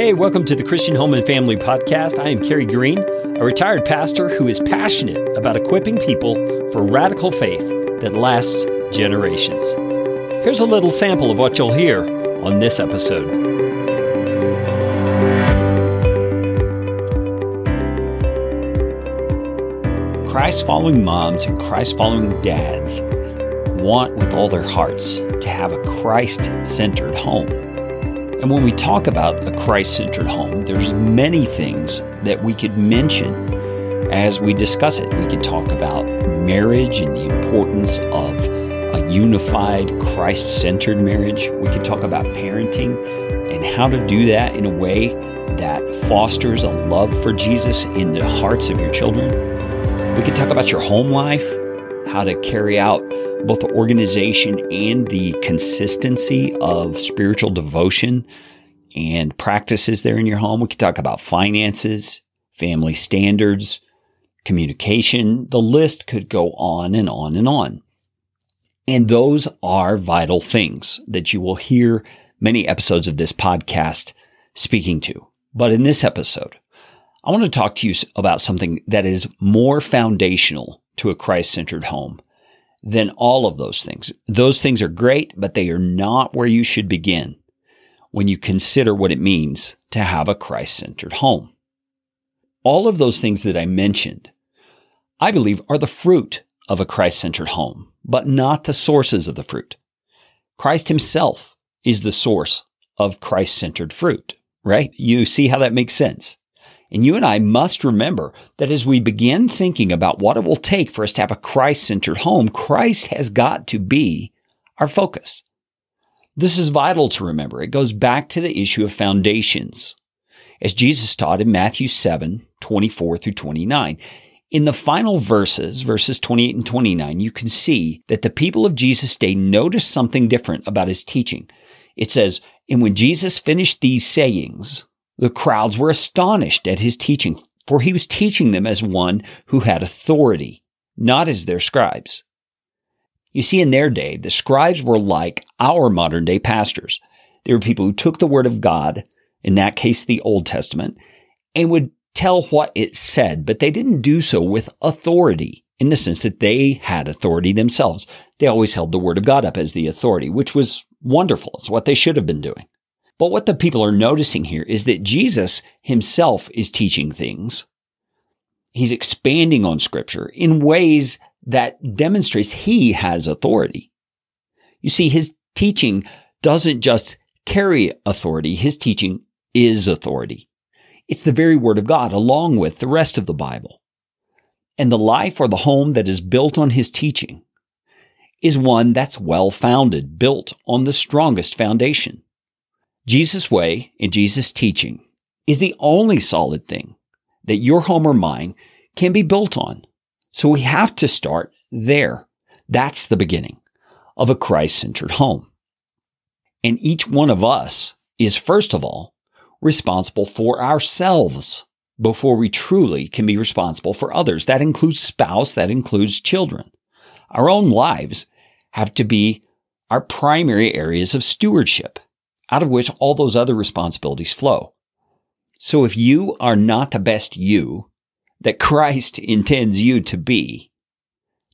Hey, welcome to the Christian Home and Family Podcast. I am Carey Green, a retired pastor who is passionate about equipping people for radical faith that lasts generations. Here's a little sample of what you'll hear on this episode. Christ following moms and Christ following dads want with all their hearts to have a Christ centered home. And when we talk about a Christ centered home, there's many things that we could mention as we discuss it. We could talk about marriage and the importance of a unified Christ centered marriage. We could talk about parenting and how to do that in a way that fosters a love for Jesus in the hearts of your children. We could talk about your home life, how to carry out both the organization and the consistency of spiritual devotion and practices there in your home. We could talk about finances, family standards, communication. The list could go on and on and on. And those are vital things that you will hear many episodes of this podcast speaking to. But in this episode, I want to talk to you about something that is more foundational to a Christ centered home than all of those things. Those things are great, but they are not where you should begin when you consider what it means to have a Christ centered home. All of those things that I mentioned, I believe, are the fruit of a Christ centered home, but not the sources of the fruit. Christ himself is the source of Christ centered fruit, right? You see how that makes sense. And you and I must remember that as we begin thinking about what it will take for us to have a Christ centered home, Christ has got to be our focus. This is vital to remember. It goes back to the issue of foundations. As Jesus taught in Matthew 7, 24 through 29. In the final verses, verses 28 and 29, you can see that the people of Jesus' day noticed something different about his teaching. It says, And when Jesus finished these sayings, the crowds were astonished at his teaching, for he was teaching them as one who had authority, not as their scribes. You see, in their day, the scribes were like our modern day pastors. They were people who took the word of God, in that case, the Old Testament, and would tell what it said, but they didn't do so with authority in the sense that they had authority themselves. They always held the word of God up as the authority, which was wonderful. It's what they should have been doing. But what the people are noticing here is that Jesus himself is teaching things. He's expanding on scripture in ways that demonstrates he has authority. You see, his teaching doesn't just carry authority. His teaching is authority. It's the very word of God along with the rest of the Bible. And the life or the home that is built on his teaching is one that's well founded, built on the strongest foundation. Jesus' way and Jesus' teaching is the only solid thing that your home or mine can be built on. So we have to start there. That's the beginning of a Christ centered home. And each one of us is, first of all, responsible for ourselves before we truly can be responsible for others. That includes spouse, that includes children. Our own lives have to be our primary areas of stewardship out of which all those other responsibilities flow. So if you are not the best you that Christ intends you to be,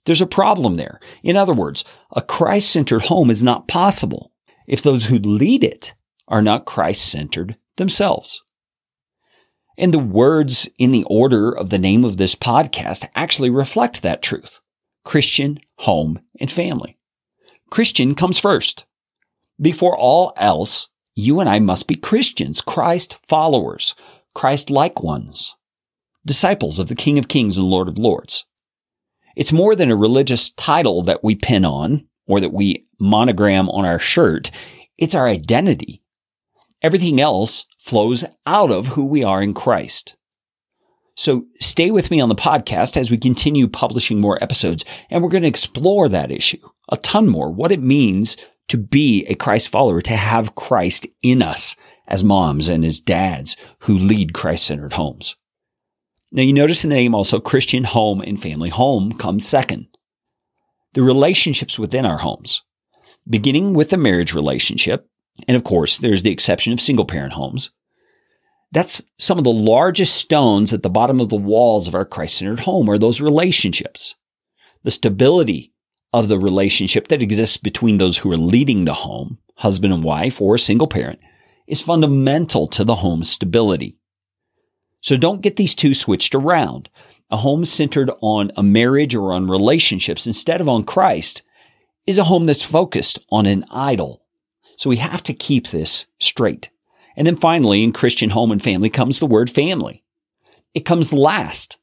there's a problem there. In other words, a Christ centered home is not possible if those who lead it are not Christ centered themselves. And the words in the order of the name of this podcast actually reflect that truth. Christian, home, and family. Christian comes first. Before all else, you and I must be Christians, Christ followers, Christ like ones, disciples of the King of Kings and Lord of Lords. It's more than a religious title that we pin on or that we monogram on our shirt. It's our identity. Everything else flows out of who we are in Christ. So stay with me on the podcast as we continue publishing more episodes and we're going to explore that issue a ton more, what it means to be a Christ follower, to have Christ in us as moms and as dads who lead Christ centered homes. Now you notice in the name also Christian home and family. Home comes second. The relationships within our homes, beginning with the marriage relationship. And of course, there's the exception of single parent homes. That's some of the largest stones at the bottom of the walls of our Christ centered home are those relationships. The stability of the relationship that exists between those who are leading the home, husband and wife, or a single parent, is fundamental to the home's stability. So don't get these two switched around. A home centered on a marriage or on relationships instead of on Christ is a home that's focused on an idol. So we have to keep this straight. And then finally, in Christian home and family comes the word family. It comes last.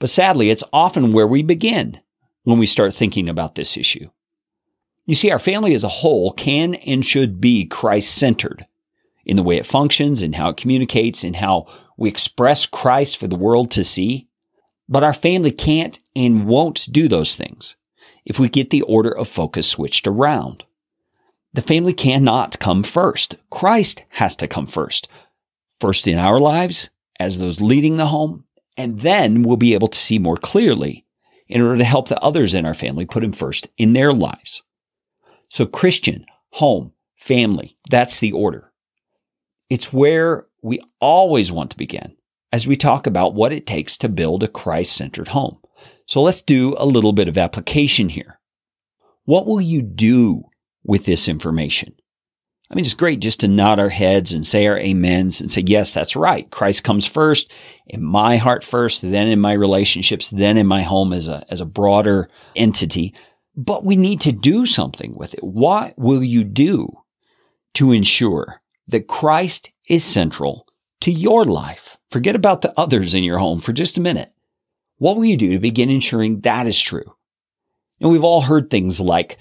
But sadly, it's often where we begin when we start thinking about this issue. You see, our family as a whole can and should be Christ centered in the way it functions and how it communicates and how we express Christ for the world to see. But our family can't and won't do those things if we get the order of focus switched around. The family cannot come first. Christ has to come first. First in our lives as those leading the home, and then we'll be able to see more clearly in order to help the others in our family put him first in their lives. So Christian, home, family, that's the order. It's where we always want to begin as we talk about what it takes to build a Christ centered home. So let's do a little bit of application here. What will you do with this information? I mean, it's great just to nod our heads and say our amens and say, yes, that's right. Christ comes first in my heart first, then in my relationships, then in my home as a, as a broader entity. But we need to do something with it. What will you do to ensure that Christ is central to your life? Forget about the others in your home for just a minute. What will you do to begin ensuring that is true? And we've all heard things like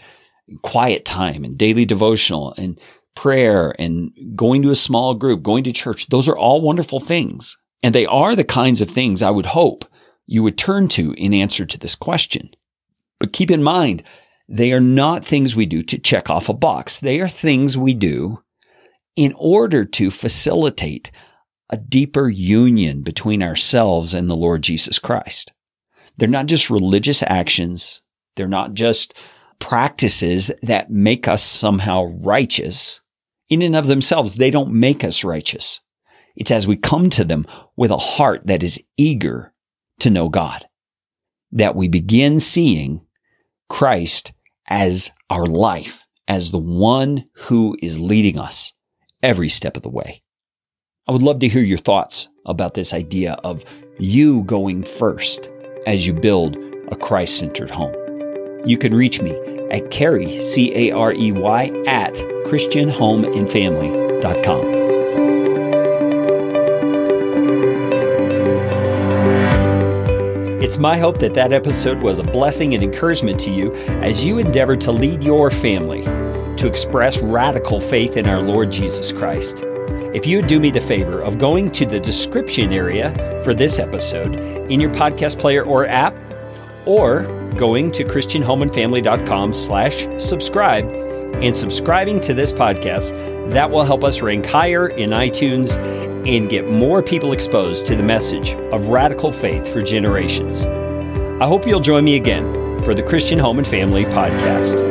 quiet time and daily devotional and prayer and going to a small group, going to church. Those are all wonderful things. And they are the kinds of things I would hope you would turn to in answer to this question. But keep in mind, they are not things we do to check off a box. They are things we do in order to facilitate a deeper union between ourselves and the Lord Jesus Christ. They're not just religious actions. They're not just practices that make us somehow righteous. In and of themselves, they don't make us righteous. It's as we come to them with a heart that is eager to know God that we begin seeing Christ as our life, as the one who is leading us every step of the way. I would love to hear your thoughts about this idea of you going first as you build a Christ centered home. You can reach me at Carey, C A R E Y, at ChristianHomeandFamily.com. It's my hope that that episode was a blessing and encouragement to you as you endeavor to lead your family to express radical faith in our Lord Jesus Christ. If you would do me the favor of going to the description area for this episode in your podcast player or app, or going to christianhomeandfamily.com slash subscribe and subscribing to this podcast, that will help us rank higher in iTunes and get more people exposed to the message of radical faith for generations. I hope you'll join me again for the Christian Home and Family Podcast.